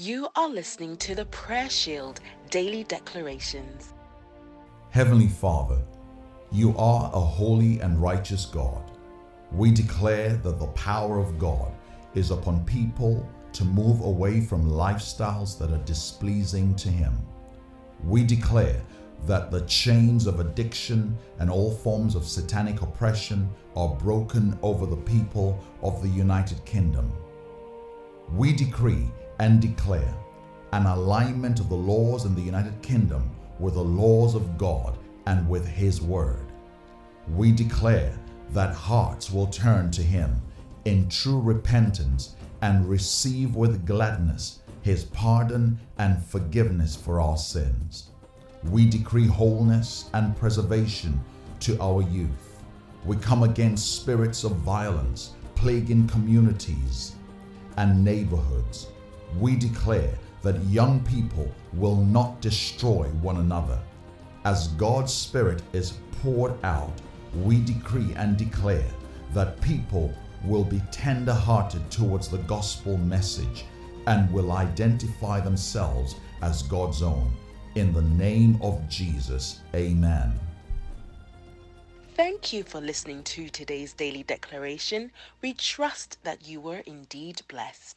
You are listening to the Prayer Shield Daily Declarations. Heavenly Father, you are a holy and righteous God. We declare that the power of God is upon people to move away from lifestyles that are displeasing to Him. We declare that the chains of addiction and all forms of satanic oppression are broken over the people of the United Kingdom. We decree and declare an alignment of the laws in the United Kingdom with the laws of God and with His Word. We declare that hearts will turn to Him in true repentance and receive with gladness His pardon and forgiveness for our sins. We decree wholeness and preservation to our youth. We come against spirits of violence plaguing communities and neighborhoods we declare that young people will not destroy one another. As God's Spirit is poured out, we decree and declare that people will be tender hearted towards the gospel message and will identify themselves as God's own. In the name of Jesus, amen. Thank you for listening to today's daily declaration. We trust that you were indeed blessed.